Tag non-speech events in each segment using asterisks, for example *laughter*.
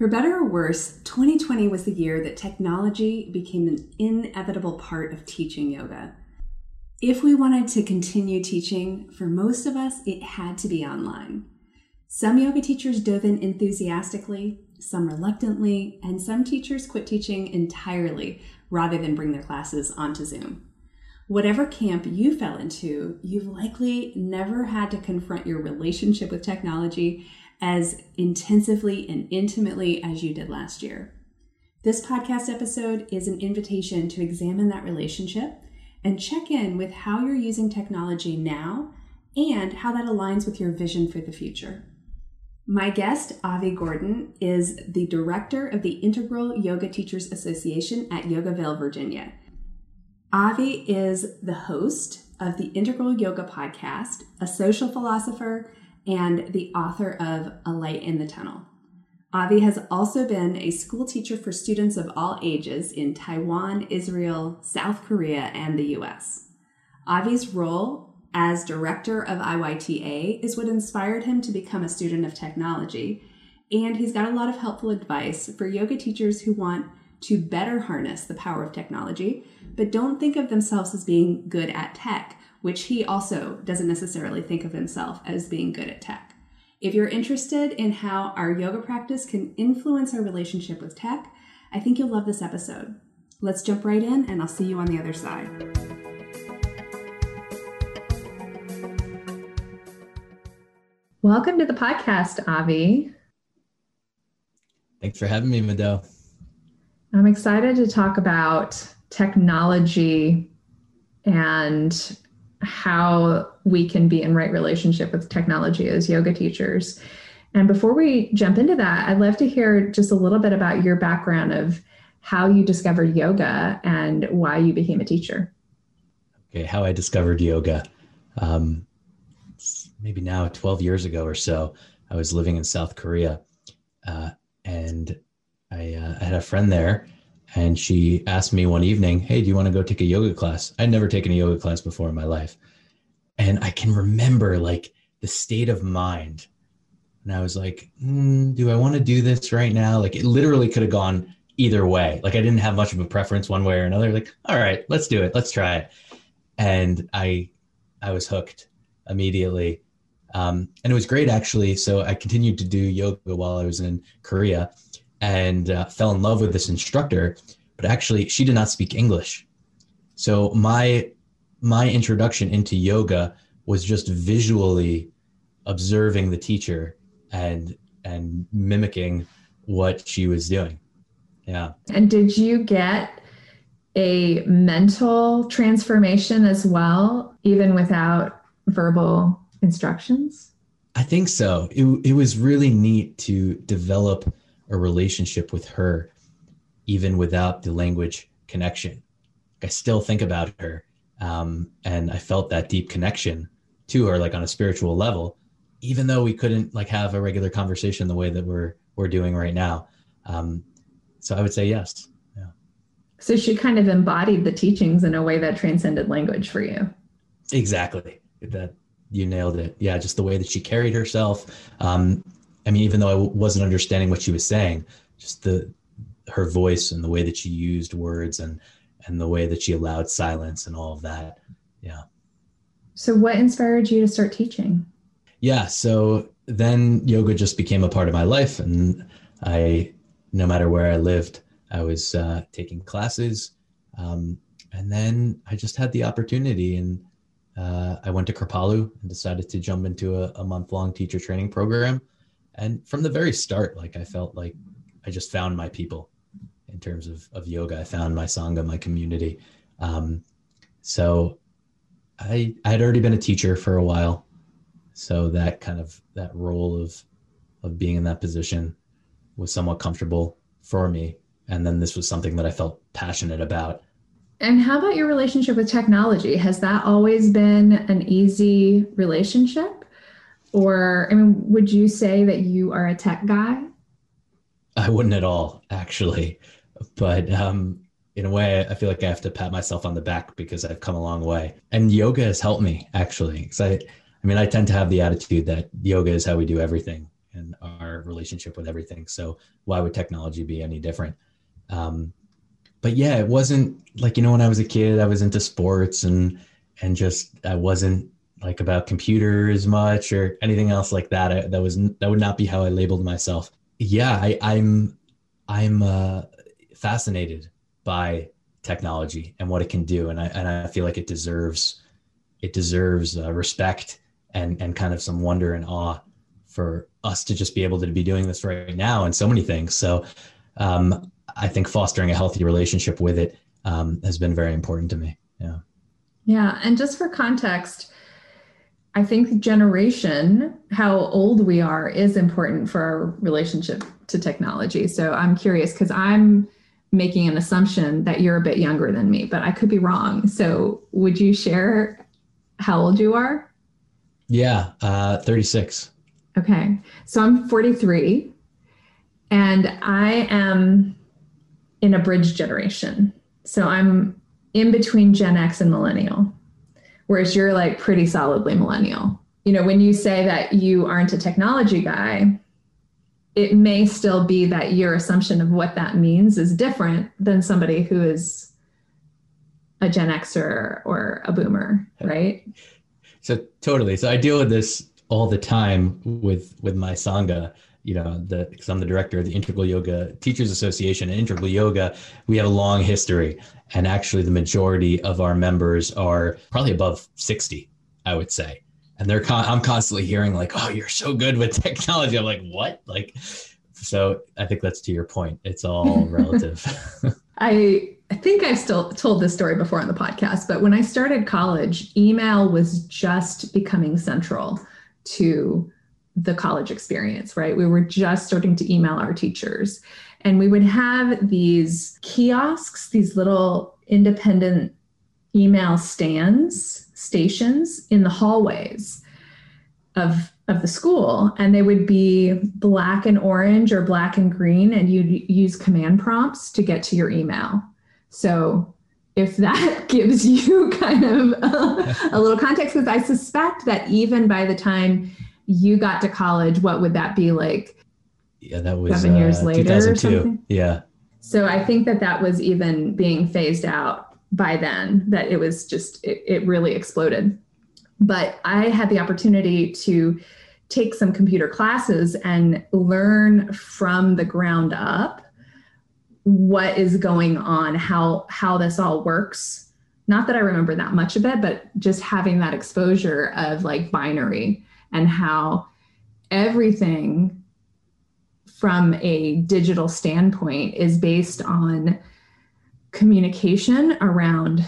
For better or worse, 2020 was the year that technology became an inevitable part of teaching yoga. If we wanted to continue teaching, for most of us, it had to be online. Some yoga teachers dove in enthusiastically, some reluctantly, and some teachers quit teaching entirely rather than bring their classes onto Zoom. Whatever camp you fell into, you've likely never had to confront your relationship with technology as intensively and intimately as you did last year. This podcast episode is an invitation to examine that relationship and check in with how you're using technology now and how that aligns with your vision for the future. My guest, Avi Gordon, is the director of the Integral Yoga Teachers Association at Yogaville, Virginia. Avi is the host of the Integral Yoga podcast, a social philosopher, and the author of A Light in the Tunnel. Avi has also been a school teacher for students of all ages in Taiwan, Israel, South Korea, and the US. Avi's role as director of IYTA is what inspired him to become a student of technology, and he's got a lot of helpful advice for yoga teachers who want to better harness the power of technology, but don't think of themselves as being good at tech, which he also doesn't necessarily think of himself as being good at tech. If you're interested in how our yoga practice can influence our relationship with tech, I think you'll love this episode. Let's jump right in, and I'll see you on the other side. Welcome to the podcast, Avi. Thanks for having me, Mado. I'm excited to talk about technology and how we can be in right relationship with technology as yoga teachers. And before we jump into that, I'd love to hear just a little bit about your background of how you discovered yoga and why you became a teacher. Okay, how I discovered yoga. Um, maybe now 12 years ago or so, I was living in South Korea uh, and I, uh, I had a friend there and she asked me one evening, Hey, do you want to go take a yoga class? I'd never taken a yoga class before in my life. And I can remember like the state of mind. And I was like, mm, Do I want to do this right now? Like it literally could have gone either way. Like I didn't have much of a preference one way or another. Like, all right, let's do it. Let's try it. And I, I was hooked immediately. Um, and it was great actually. So I continued to do yoga while I was in Korea and uh, fell in love with this instructor, but actually she did not speak English. So my my introduction into yoga was just visually observing the teacher and and mimicking what she was doing. Yeah. And did you get a mental transformation as well, even without verbal instructions? I think so. It, it was really neat to develop a relationship with her even without the language connection. I still think about her. Um, and I felt that deep connection to her, like on a spiritual level, even though we couldn't like have a regular conversation the way that we're we're doing right now. Um, so I would say yes. Yeah. So she kind of embodied the teachings in a way that transcended language for you. Exactly. That you nailed it. Yeah, just the way that she carried herself. Um, I mean, even though I wasn't understanding what she was saying, just the her voice and the way that she used words and and the way that she allowed silence and all of that. Yeah. So what inspired you to start teaching? Yeah, so then yoga just became a part of my life and I no matter where I lived, I was uh, taking classes. Um, and then I just had the opportunity and uh, I went to Kripalu and decided to jump into a, a month long teacher training program and from the very start like i felt like i just found my people in terms of, of yoga i found my sangha my community um, so i i had already been a teacher for a while so that kind of that role of of being in that position was somewhat comfortable for me and then this was something that I felt passionate about. And how about your relationship with technology? Has that always been an easy relationship? Or, I mean, would you say that you are a tech guy? I wouldn't at all, actually. But um, in a way, I feel like I have to pat myself on the back because I've come a long way. And yoga has helped me, actually. Because I, I mean, I tend to have the attitude that yoga is how we do everything and our relationship with everything. So why would technology be any different? Um, but yeah, it wasn't like you know when I was a kid, I was into sports and and just I wasn't like about computers much or anything else like that. I, that was that would not be how I labeled myself. Yeah, I, I'm I'm uh, fascinated by technology and what it can do, and I and I feel like it deserves it deserves uh, respect and and kind of some wonder and awe for us to just be able to be doing this right now and so many things. So um, I think fostering a healthy relationship with it um, has been very important to me. Yeah. Yeah. And just for context, I think generation, how old we are, is important for our relationship to technology. So I'm curious because I'm making an assumption that you're a bit younger than me, but I could be wrong. So would you share how old you are? Yeah, uh, 36. Okay. So I'm 43 and I am in a bridge generation. So I'm in between Gen X and millennial, whereas you're like pretty solidly millennial. You know, when you say that you aren't a technology guy, it may still be that your assumption of what that means is different than somebody who is a Gen Xer or a boomer, right? So totally. So I deal with this all the time with with my sangha you know the because i'm the director of the integral yoga teachers association and integral yoga we have a long history and actually the majority of our members are probably above 60 i would say. And they're con- i'm constantly hearing like oh you're so good with *laughs* technology. I'm like what? Like so i think that's to your point. It's all *laughs* relative. I I think I've still told this story before on the podcast, but when I started college, email was just becoming central to the college experience, right? We were just starting to email our teachers. And we would have these kiosks, these little independent email stands, stations in the hallways of of the school and they would be black and orange or black and green and you'd use command prompts to get to your email so if that *laughs* gives you kind of a, a little context because i suspect that even by the time you got to college, what would that be like? Yeah, that was seven years uh, later. 2002. Yeah. So I think that that was even being phased out by then, that it was just, it, it really exploded. But I had the opportunity to take some computer classes and learn from the ground up what is going on, how how this all works. Not that I remember that much of it, but just having that exposure of like binary and how everything from a digital standpoint is based on communication around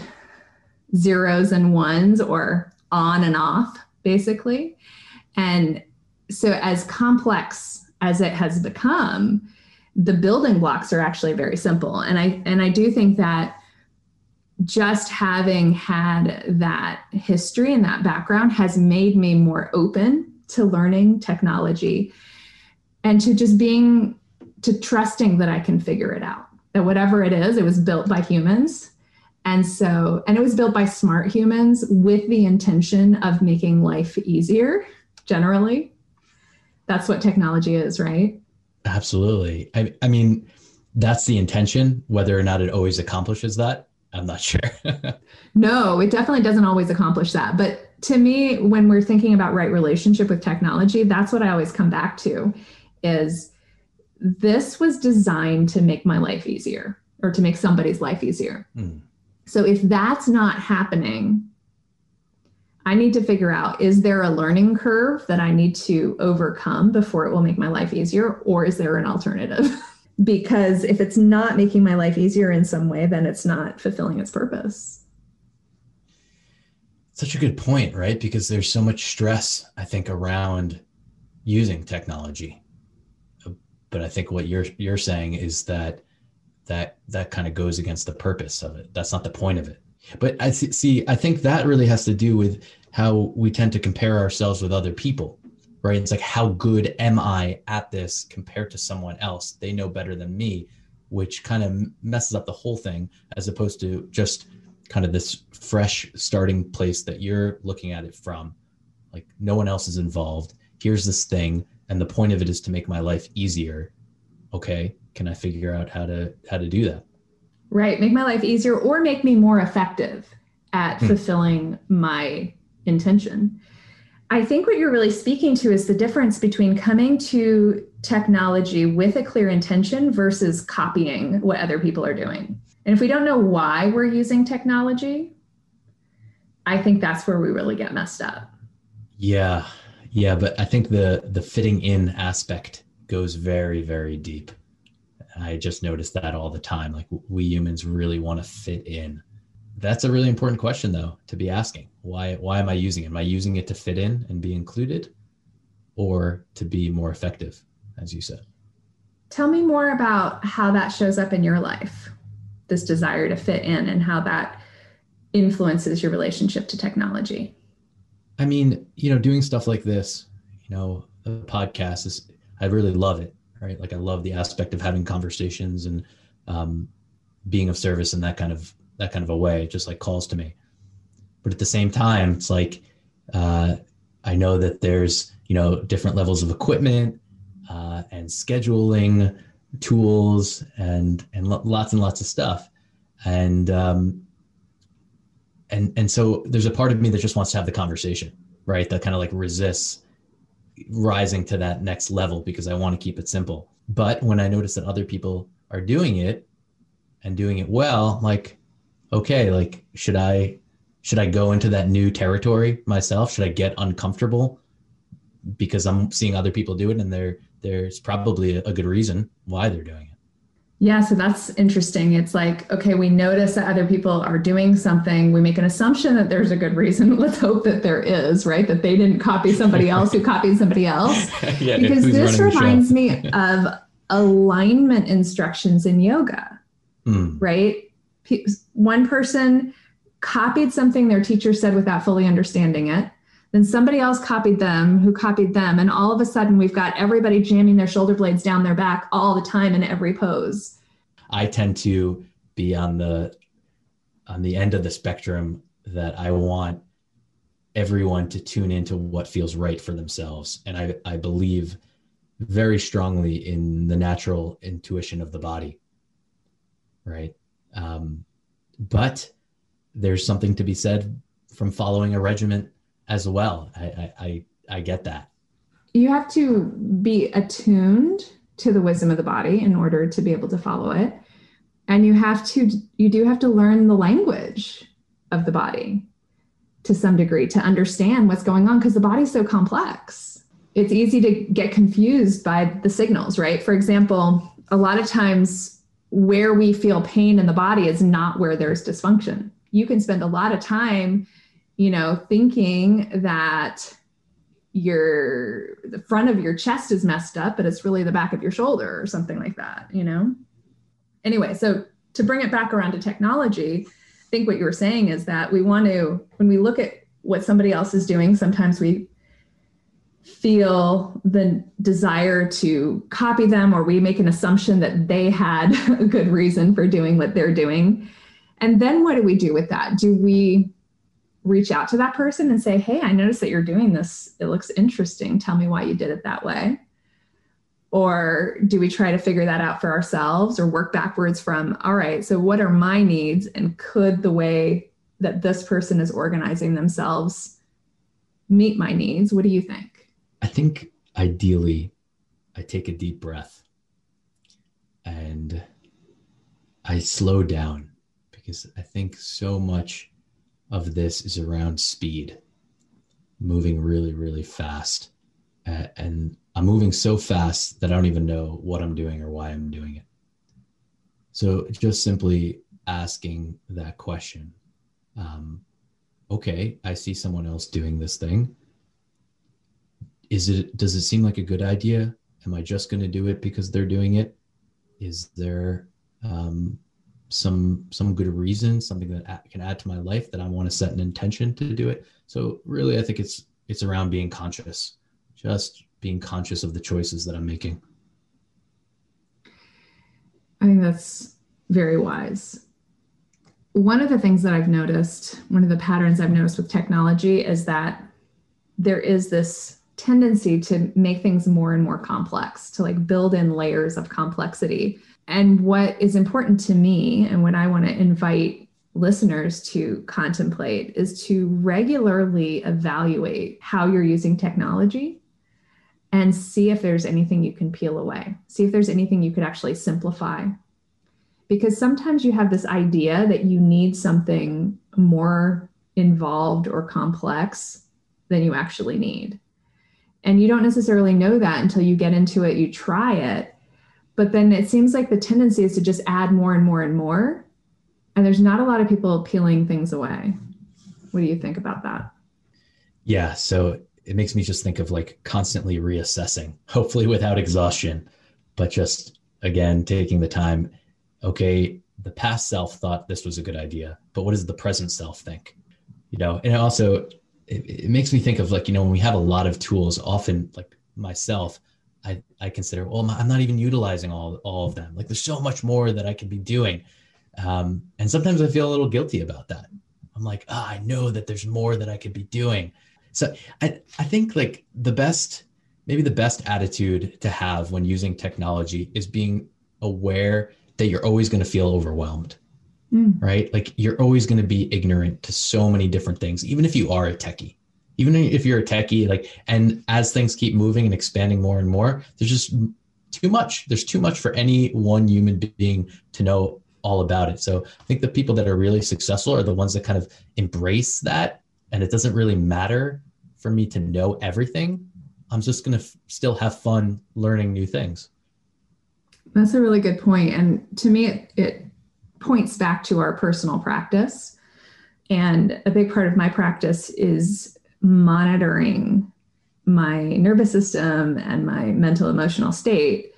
zeros and ones or on and off, basically. And so, as complex as it has become, the building blocks are actually very simple. And I and I do think that just having had that history and that background has made me more open to learning technology and to just being to trusting that I can figure it out. That whatever it is, it was built by humans. And so, and it was built by smart humans with the intention of making life easier generally. That's what technology is, right? Absolutely. I, I mean, that's the intention. Whether or not it always accomplishes that, I'm not *laughs* sure. no, it definitely doesn't always accomplish that. But to me, when we're thinking about right relationship with technology, that's what I always come back to is this was designed to make my life easier or to make somebody's life easier. Mm. So if that's not happening, I need to figure out is there a learning curve that I need to overcome before it will make my life easier, or is there an alternative? *laughs* because if it's not making my life easier in some way, then it's not fulfilling its purpose. Such a good point, right? Because there's so much stress, I think, around using technology. But I think what you're you're saying is that that that kind of goes against the purpose of it. That's not the point of it. But I see, I think that really has to do with how we tend to compare ourselves with other people, right? It's like, how good am I at this compared to someone else? They know better than me, which kind of messes up the whole thing, as opposed to just kind of this fresh starting place that you're looking at it from. Like, no one else is involved. Here's this thing, and the point of it is to make my life easier. Okay, can I figure out how to how to do that? Right, make my life easier or make me more effective at hmm. fulfilling my intention. I think what you're really speaking to is the difference between coming to technology with a clear intention versus copying what other people are doing. And if we don't know why we're using technology, I think that's where we really get messed up. Yeah. Yeah, but I think the the fitting in aspect goes very very deep. I just noticed that all the time like we humans really want to fit in. That's a really important question though to be asking. Why why am i using it? Am i using it to fit in and be included or to be more effective as you said? Tell me more about how that shows up in your life this desire to fit in and how that influences your relationship to technology i mean you know doing stuff like this you know the podcast is i really love it right? Like i love the aspect of having conversations and um, being of service in that kind of that kind of a way, just like calls to me. But at the same time, it's like uh, I know that there's you know different levels of equipment uh, and scheduling tools and and lo- lots and lots of stuff, and um, and and so there's a part of me that just wants to have the conversation, right? That kind of like resists rising to that next level because I want to keep it simple. But when I notice that other people are doing it and doing it well, like okay, like should I should I go into that new territory myself? Should I get uncomfortable because I'm seeing other people do it and there there's probably a good reason why they're doing it. Yeah, so that's interesting. It's like, okay, we notice that other people are doing something. We make an assumption that there's a good reason. *laughs* Let's hope that there is, right? That they didn't copy somebody else who copied somebody else. *laughs* yeah, because this reminds me *laughs* of alignment instructions in yoga, mm. right? one person copied something their teacher said without fully understanding it. Then somebody else copied them who copied them. And all of a sudden, we've got everybody jamming their shoulder blades down their back all the time in every pose. I tend to be on the on the end of the spectrum that I want everyone to tune into what feels right for themselves. And I, I believe very strongly in the natural intuition of the body. Right. Um, but there's something to be said from following a regiment as well. I, I, I, get that. You have to be attuned to the wisdom of the body in order to be able to follow it. And you have to, you do have to learn the language of the body to some degree to understand what's going on because the body's so complex. It's easy to get confused by the signals, right? For example, a lot of times where we feel pain in the body is not where there's dysfunction. You can spend a lot of time, you know, thinking that your the front of your chest is messed up, but it's really the back of your shoulder or something like that, you know? Anyway, so to bring it back around to technology, I think what you were saying is that we want to, when we look at what somebody else is doing, sometimes we feel the desire to copy them or we make an assumption that they had *laughs* a good reason for doing what they're doing. And then what do we do with that? Do we reach out to that person and say, Hey, I noticed that you're doing this. It looks interesting. Tell me why you did it that way. Or do we try to figure that out for ourselves or work backwards from, all right, so what are my needs? And could the way that this person is organizing themselves meet my needs? What do you think? I think ideally, I take a deep breath and I slow down because I think so much of this is around speed, moving really, really fast. And I'm moving so fast that I don't even know what I'm doing or why I'm doing it. So just simply asking that question um, okay, I see someone else doing this thing is it does it seem like a good idea am i just going to do it because they're doing it is there um, some some good reason, something that can add to my life that I want to set an intention to do it. So really, I think it's it's around being conscious, just being conscious of the choices that I'm making. I think that's very wise. One of the things that I've noticed, one of the patterns I've noticed with technology is that there is this tendency to make things more and more complex, to like build in layers of complexity and what is important to me, and what I want to invite listeners to contemplate, is to regularly evaluate how you're using technology and see if there's anything you can peel away, see if there's anything you could actually simplify. Because sometimes you have this idea that you need something more involved or complex than you actually need. And you don't necessarily know that until you get into it, you try it, but then it seems like the tendency is to just add more and more and more. And there's not a lot of people peeling things away. What do you think about that? Yeah. So it makes me just think of like constantly reassessing, hopefully without exhaustion, but just again, taking the time. Okay, the past self thought this was a good idea, but what does the present self think? You know, and also it, it makes me think of like, you know, when we have a lot of tools, often like myself, I, I consider, well, I'm not even utilizing all, all of them. Like there's so much more that I could be doing. Um, and sometimes I feel a little guilty about that. I'm like, ah, I know that there's more that I could be doing. So I, I think like the best, maybe the best attitude to have when using technology is being aware that you're always going to feel overwhelmed, mm. right? Like you're always going to be ignorant to so many different things, even if you are a techie even if you're a techie like and as things keep moving and expanding more and more there's just too much. There's too much for any one human being to know all about it. So i think the people that are really successful are the ones that kind of embrace that and it doesn't really matter for me to know everything. I'm just going to f- still have fun learning new things. That's a really good point and to me it, it points back to our personal practice. And a big part of my practice is monitoring my nervous system and my mental emotional state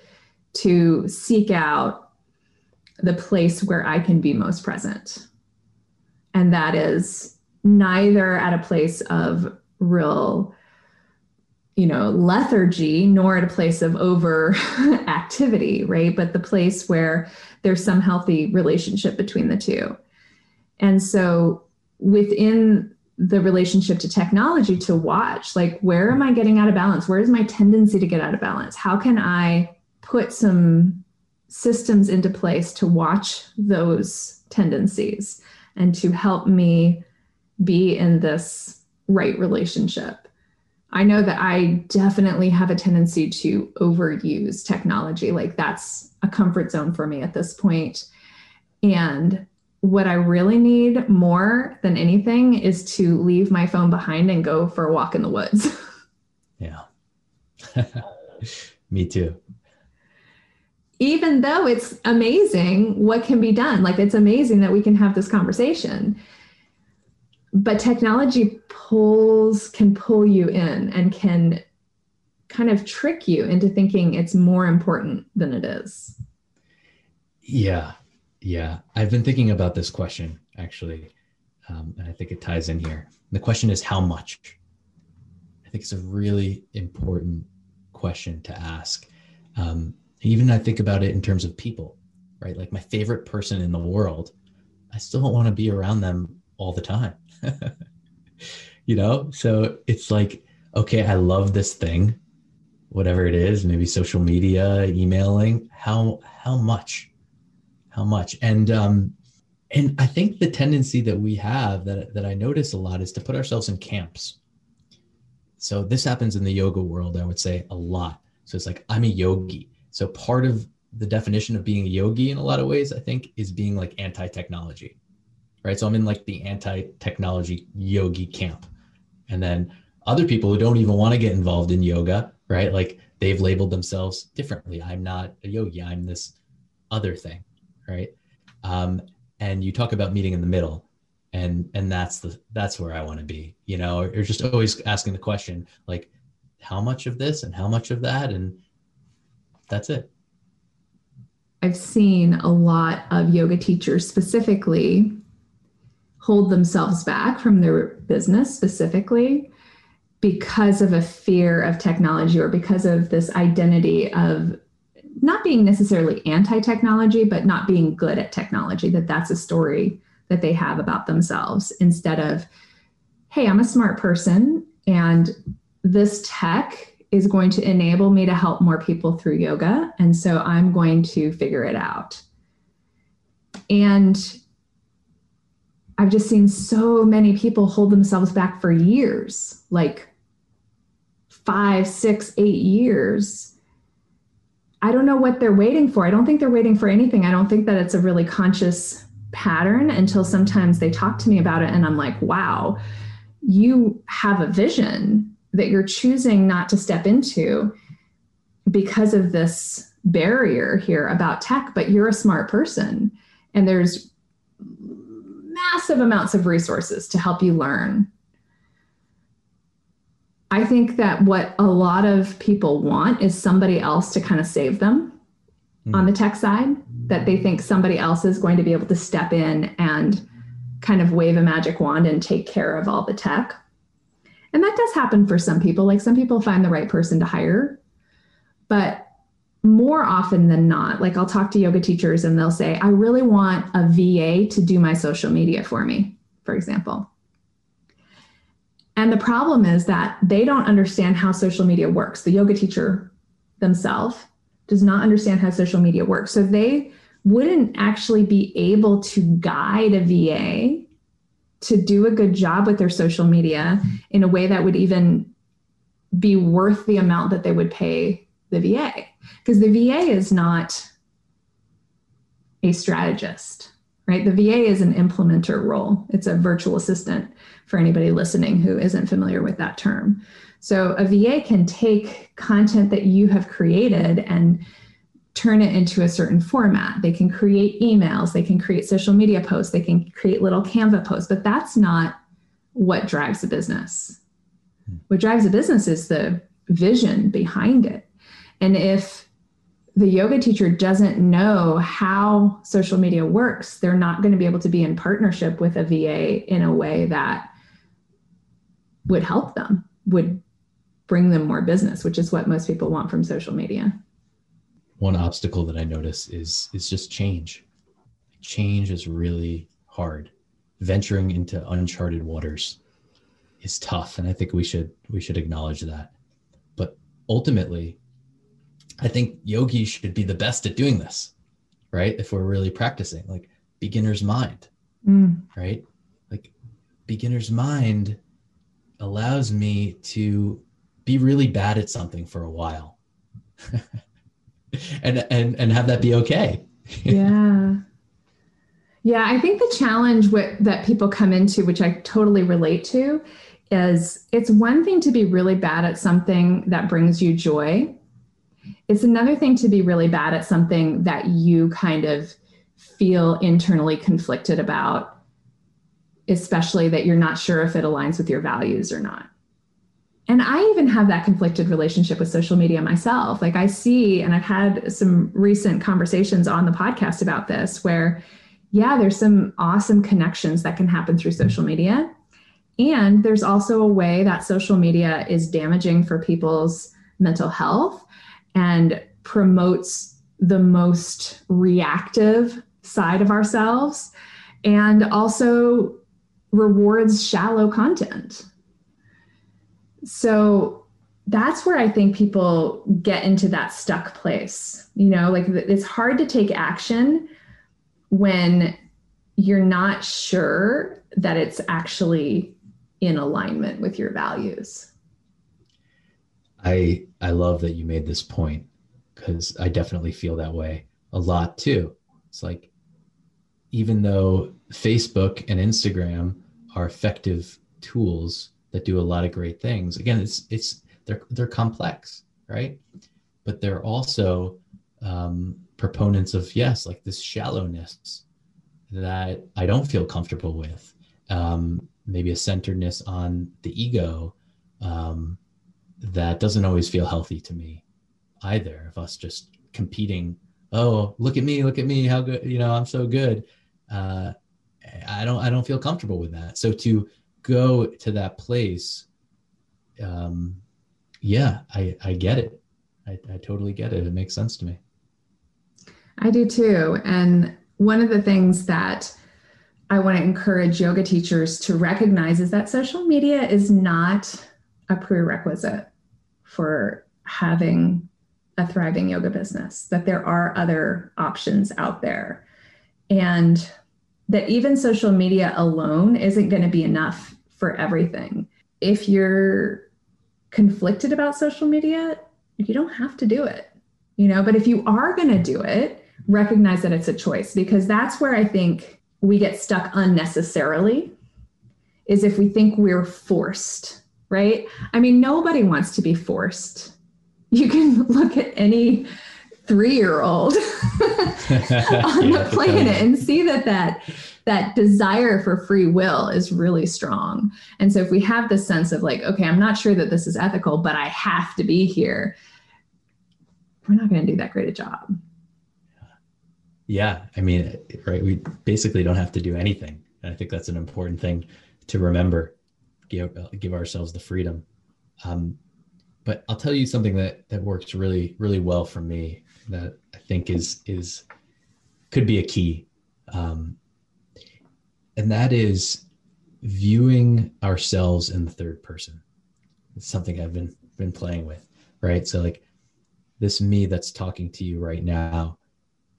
to seek out the place where I can be most present. And that is neither at a place of real you know lethargy nor at a place of over *laughs* activity right but the place where there's some healthy relationship between the two and so within the relationship to technology to watch like where am i getting out of balance? Where is my tendency to get out of balance? How can i put some systems into place to watch those tendencies and to help me be in this right relationship? I know that i definitely have a tendency to overuse technology. Like that's a comfort zone for me at this point. And what I really need more than anything is to leave my phone behind and go for a walk in the woods. *laughs* yeah. *laughs* Me too. Even though it's amazing what can be done, like it's amazing that we can have this conversation. But technology pulls, can pull you in and can kind of trick you into thinking it's more important than it is. Yeah. Yeah, I've been thinking about this question actually, um, and I think it ties in here. The question is how much? I think it's a really important question to ask. Um, even I think about it in terms of people, right? Like my favorite person in the world, I still don't want to be around them all the time. *laughs* you know, so it's like, okay, I love this thing, whatever it is, maybe social media, emailing. How how much? How much. And um and i think the tendency that we have that that i notice a lot is to put ourselves in camps. So this happens in the yoga world i would say a lot. So it's like i'm a yogi. So part of the definition of being a yogi in a lot of ways i think is being like anti-technology right? So i'm in like the anti-technology yogi camp. And then other people who don't even want to get involved in yoga right? Like they've labeled themselves differently. I'm not a yogi. I'm this other thing right? Um, and you talk about meeting in the middle, and and that's the that's where I want to be. You know, or, just always asking the question like, how much of this and how much of that, and that's it. I've seen a lot of yoga teachers specifically hold themselves back from their business specifically because of a fear of technology or because of this identity of not being necessarily anti-technology but not being good at technology that that's a story that they have about themselves instead of hey i'm a smart person and this tech is going to enable me to help more people through yoga and so i'm going to figure it out and I've just seen so many people hold themselves back for years, like five, six, eight years. I don't know what they're waiting for. I don't think they're waiting for anything. I don't think that it's a really conscious pattern until sometimes they talk to me about it and I'm like, wow, you have a vision that you're choosing not to step into because of this barrier here about tech, but you're a smart person. And there's massive amounts of resources to help you learn. I think that what a lot of people want is somebody else to kind of save them mm. on the tech side, that they think somebody else is going to be able to step in and kind of wave a magic wand and take care of all the tech. And that does happen for some people. Like some people find the right person to hire. But more often than not, like I'll talk to yoga teachers and they'll say, I really want a VA to do my social media for me, for example. And the problem is that they don't understand how social media works. The yoga teacher themselves does not understand how social media works. So they wouldn't actually be able to guide a VA to do a good job with their social media in a way that would even be worth the amount that they would pay the VA because the VA is not a strategist, right? The VA is an implementer role. It's a virtual assistant for anybody listening who isn't familiar with that term. So a VA can take content that you have created and turn it into a certain format. They can create emails, they can create social media posts, they can create little Canva posts, but that's not what drives a business. What drives a business is the vision behind it. And if the yoga teacher doesn't know how social media works, they're not going to be able to be in partnership with a VA in a way that would help them, would bring them more business, which is what most people want from social media. One obstacle that I notice is is just change. Change is really hard. Venturing into uncharted waters is tough, and I think we should we should acknowledge that. But ultimately, I think yogi should be the best at doing this, right? If we're really practicing, like beginner's mind, mm. right? Like beginner's mind allows me to be really bad at something for a while. *laughs* And and and have that be okay. *laughs* Yeah. Yeah i think the challenge with, that people come into which i totally relate to is it's one thing to be really bad at something that brings you joy. It's another thing to be really bad at something that you kind of feel internally conflicted about, especially that you're not sure if it aligns with your values or not. And I even have that conflicted relationship with social media myself. Like I see, and I've had some recent conversations on the podcast about this where, yeah, there's some awesome connections that can happen through social media. And there's also a way that social media is damaging for people's mental health and promotes the most reactive side of ourselves and also rewards shallow content. So that's where I think people get into that stuck place. You know, like it's hard to take action when you're not sure that it's actually in alignment with your values. I I love that you made this point because I definitely feel that way a lot too. It's like even though Facebook and Instagram are effective tools that do a lot of great things, again, it's it's they're they're complex, right? But they're also um, proponents of yes, like this shallowness that I don't feel comfortable with. Um, maybe a centeredness on the ego. Um, that doesn't always feel healthy to me either of us just competing oh look at me look at me how good you know i'm so good uh, i don't i don't feel comfortable with that. So to go to that place um yeah i i get it. I, I totally get it. It makes sense to me. I do too. And one of the things that I want to encourage yoga teachers to recognize is that social media is not a prerequisite for having a thriving yoga business, that there are other options out there. And that even social media alone isn't going to be enough for everything. If you're conflicted about social media, you don't have to do it. You know, but if you are going to do it, recognize that it's a choice because that's where I think we get stuck unnecessarily is if we think we're forced, right? I mean, nobody wants to be forced. You can *laughs* look at any three-year-old *laughs* on the planet and see that that that desire for free will is really strong. And so if we have this sense of like, okay, I'm not sure that this is ethical, but I have to be here, we're not going to do that great a job. Yeah, I mean, right. We basically don't have to do anything, and I think that's an important thing to remember. Give give ourselves the freedom. Um, but I'll tell you something that that works really really well for me that I think is is could be a key, um, and that is viewing ourselves in the third person. It's something I've been been playing with, right? So like this me that's talking to you right now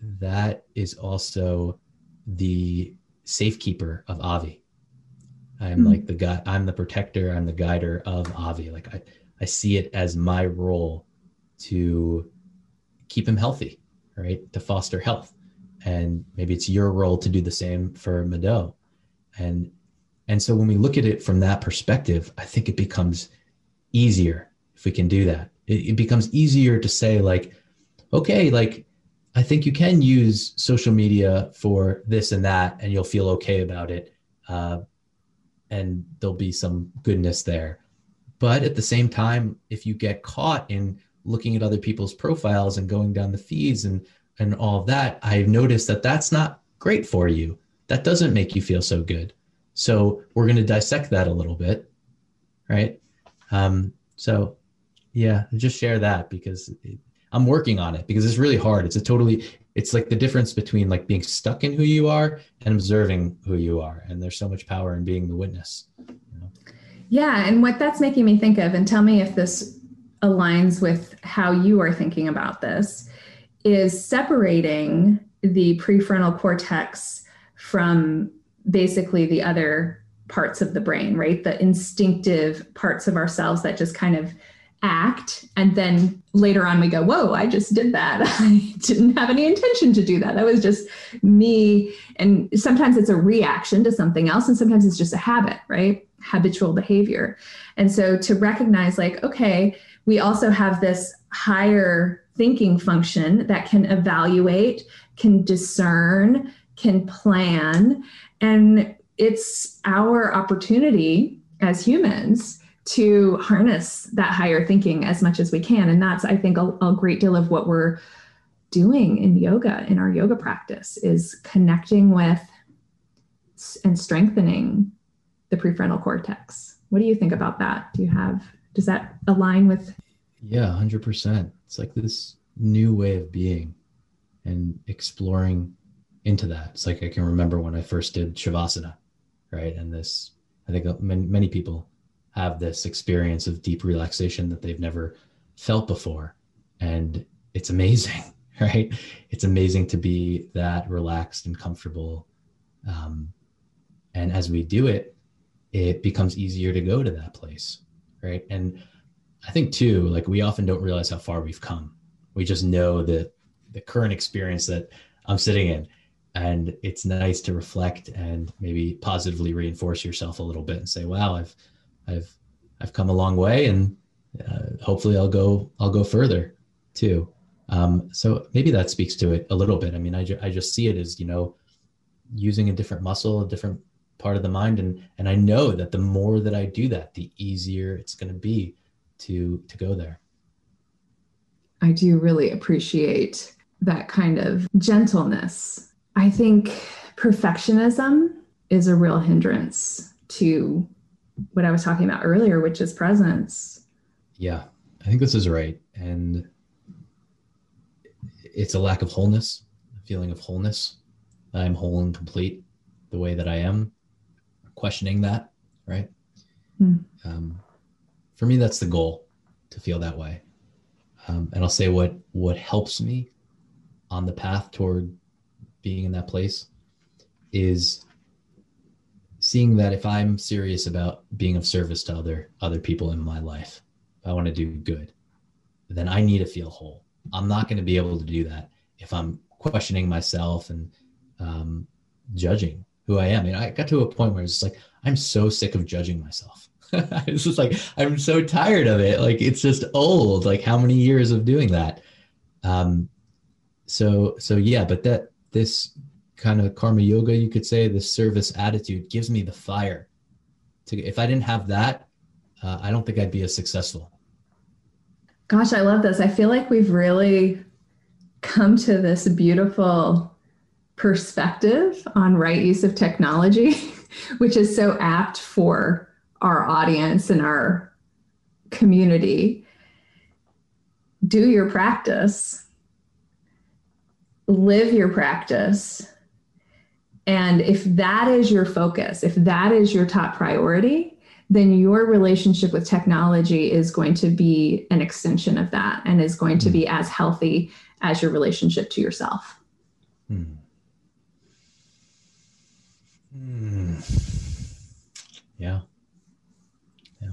that is also the safekeeper of Avi. I'm mm like the guy, I'm the protector, I'm the guider of Avi. Like I, I see it as my role to keep him healthy, right? To foster health. And maybe it's your role to do the same for Mado. And and so when we look at it from that perspective, I think it becomes easier if we can do that. It, it becomes easier to say, like, okay, like I think you can use social media for this and that, and you'll feel okay about it. Uh, and there'll be some goodness there. But at the same time, if you get caught in looking at other people's profiles and going down the feeds and and all that, I've noticed that that's not great for you. That doesn't make you feel so good. So we're going to dissect that a little bit, right? Um, so yeah, just share that because it, I'm working on it because it's really hard. It's a totally it's like the difference between like being stuck in who you are and observing who you are. And there's so much power in being the witness. You know? Yeah. And what that's making me think of, and tell me if this aligns with how you are thinking about this, is separating the prefrontal cortex from basically the other parts of the brain, right? The instinctive parts of ourselves that just kind of act. And then later on we go whoa i just did that. *laughs* I didn't have any intention to do that. That was just me. And sometimes it's a reaction to something else and sometimes it's just a habit right? Habitual behavior. And so to recognize like okay we also have this higher thinking function that can evaluate can discern can plan and it's our opportunity as humans to harness that higher thinking as much as we can. And that's, I think, a, a great deal of what we're doing in yoga, in our yoga practice, is connecting with and strengthening the prefrontal cortex. What do you think about that? Do you have, does that align with? Yeah, 100%. It's like this new way of being and exploring into that. It's like I can remember when I first did Shavasana, right? And this, I think many, many people have this experience of deep relaxation that they've never felt before. And it's amazing, *laughs* right? It's amazing to be that relaxed and comfortable. Um, and as we do it, it becomes easier to go to that place, right? And I think too, like we often don't realize how far we've come. We just know that the current experience that I'm sitting in. And it's nice to reflect and maybe positively reinforce yourself a little bit and say, wow, I've I've I've come a long way, and uh, hopefully I'll go I'll go further too. Um, so maybe that speaks to it a little bit. I mean, I, ju- I just see it as you know using a different muscle, a different part of the mind, and and I know that the more that I do that, the easier it's going to be to to go there. I do really appreciate that kind of gentleness. I think perfectionism is a real hindrance to what I was talking about earlier, which is presence. Yeah, I think this is right. And it's a lack of wholeness, a feeling of wholeness. I'm whole and complete the way that I am, questioning that, right? Mm. Um, for me, that's the goal to feel that way. Um, and I'll say what what helps me on the path toward being in that place is seeing that if I'm serious about being of service to other other people in my life, if I want to do good, then I need to feel whole. I'm not going to be able to do that if I'm questioning myself and um, judging who I am. And I got to a point where it's like I'm so sick of judging myself. *laughs* it's just like I'm so tired of it. Like it's just old. Like how many years of doing that? Um, so so yeah, but that this kind of karma yoga, you could say, the service attitude gives me the fire. To if I didn't have that, uh, I don't think I'd be as successful. Gosh, I love this. I feel like we've really come to this beautiful perspective on right use of technology, *laughs* which is so apt for our audience and our community. Do your practice, live your practice. And if that is your focus, if that is your top priority, then your relationship with technology is going to be an extension of that and is going to be hmm. as healthy as your relationship to yourself. Hmm. Hmm. Yeah. Yeah.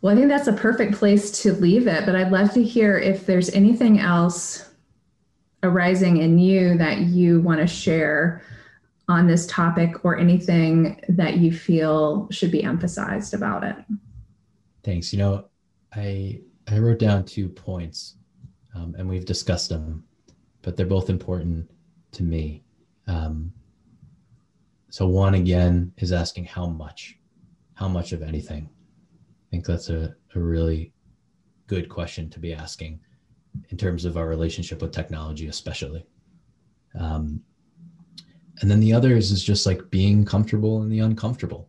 Well, I think that's a perfect place to leave it, but I'd love to hear if there's anything else arising in you that you want to share on this topic or anything that you feel should be emphasized about it. Thanks. You know, I I wrote down two points, um, and we've discussed them, but they're both important to me. Um, so one again is asking how much, how much of anything. I think that's a, a really good question to be asking in terms of our relationship with technology, especially. Um, and then the others is just like being comfortable in the uncomfortable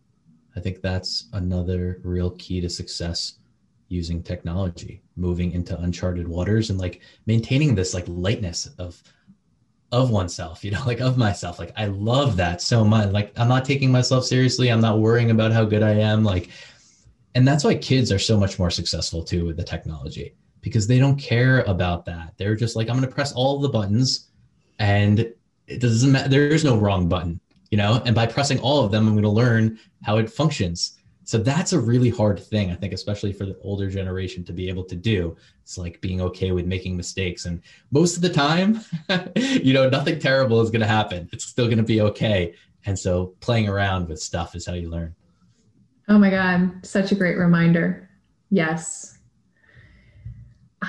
i think that's another real key to success using technology moving into uncharted waters and like maintaining this like lightness of of oneself you know like of myself like i love that so much like i'm not taking myself seriously i'm not worrying about how good i am like and that's why kids are so much more successful too with the technology because they don't care about that they're just like i'm going to press all the buttons and it doesn't matter. There is no wrong button, you know. And by pressing all of them, I'm going to learn how it functions. So that's a really hard thing, I think, especially for the older generation to be able to do. It's like being okay with making mistakes, and most of the time, *laughs* you know, nothing terrible is going to happen. It's still going to be okay. And so playing around with stuff is how you learn. Oh my God, such a great reminder. Yes,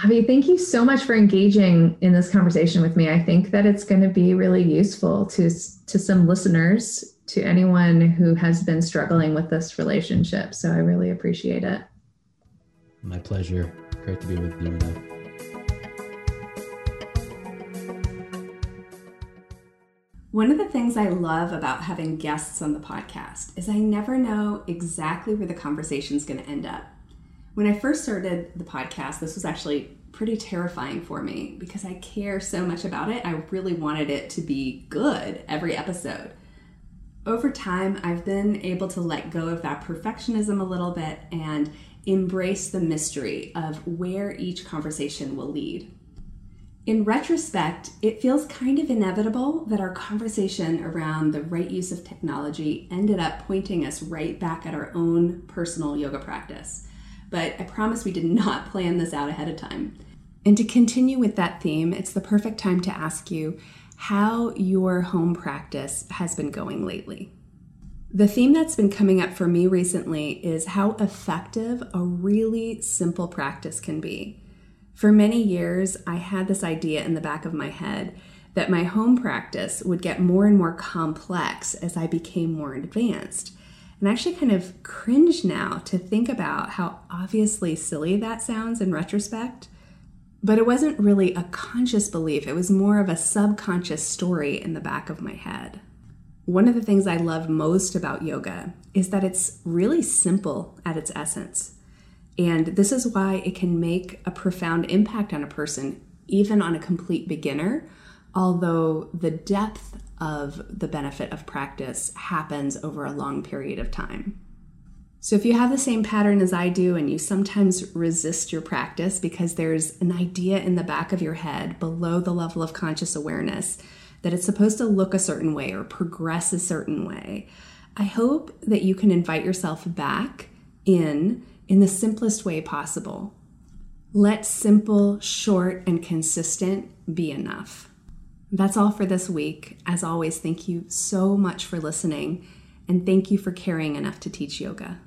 Avi, thank you so much for engaging in this conversation with me. I think that it's going to be really useful to to some listeners, to anyone who has been struggling with this relationship. So I really appreciate it. My pleasure. Great to be with you. Now. One of the things I love about having guests on the podcast is I never know exactly where the conversation is going to end up. When I first started the podcast, this was actually pretty terrifying for me because I care so much about it. I really wanted it to be good every episode. Over time, I've been able to let go of that perfectionism a little bit and embrace the mystery of where each conversation will lead. In retrospect, it feels kind of inevitable that our conversation around the right use of technology ended up pointing us right back at our own personal yoga practice but I promise we did not plan this out ahead of time. And to continue with that theme, it's the perfect time to ask you how your home practice has been going lately. The theme that's been coming up for me recently is how effective a really simple practice can be. For many years, I had this idea in the back of my head that my home practice would get more and more complex as I became more advanced. And I actually kind of cringe now to think about how obviously silly that sounds in retrospect. But it wasn't really a conscious belief, it was more of a subconscious story in the back of my head. One of the things I love most about yoga is that it's really simple at its essence. And this is why it can make a profound impact on a person, even on a complete beginner, although the depth of the benefit of practice happens over a long period of time. So, if you have the same pattern as I do and you sometimes resist your practice because there's an idea in the back of your head below the level of conscious awareness that it's supposed to look a certain way or progress a certain way, I hope that you can invite yourself back in in the simplest way possible. Let simple, short, and consistent be enough. That's all for this week. As always, thank you so much for listening, and thank you for caring enough to teach yoga.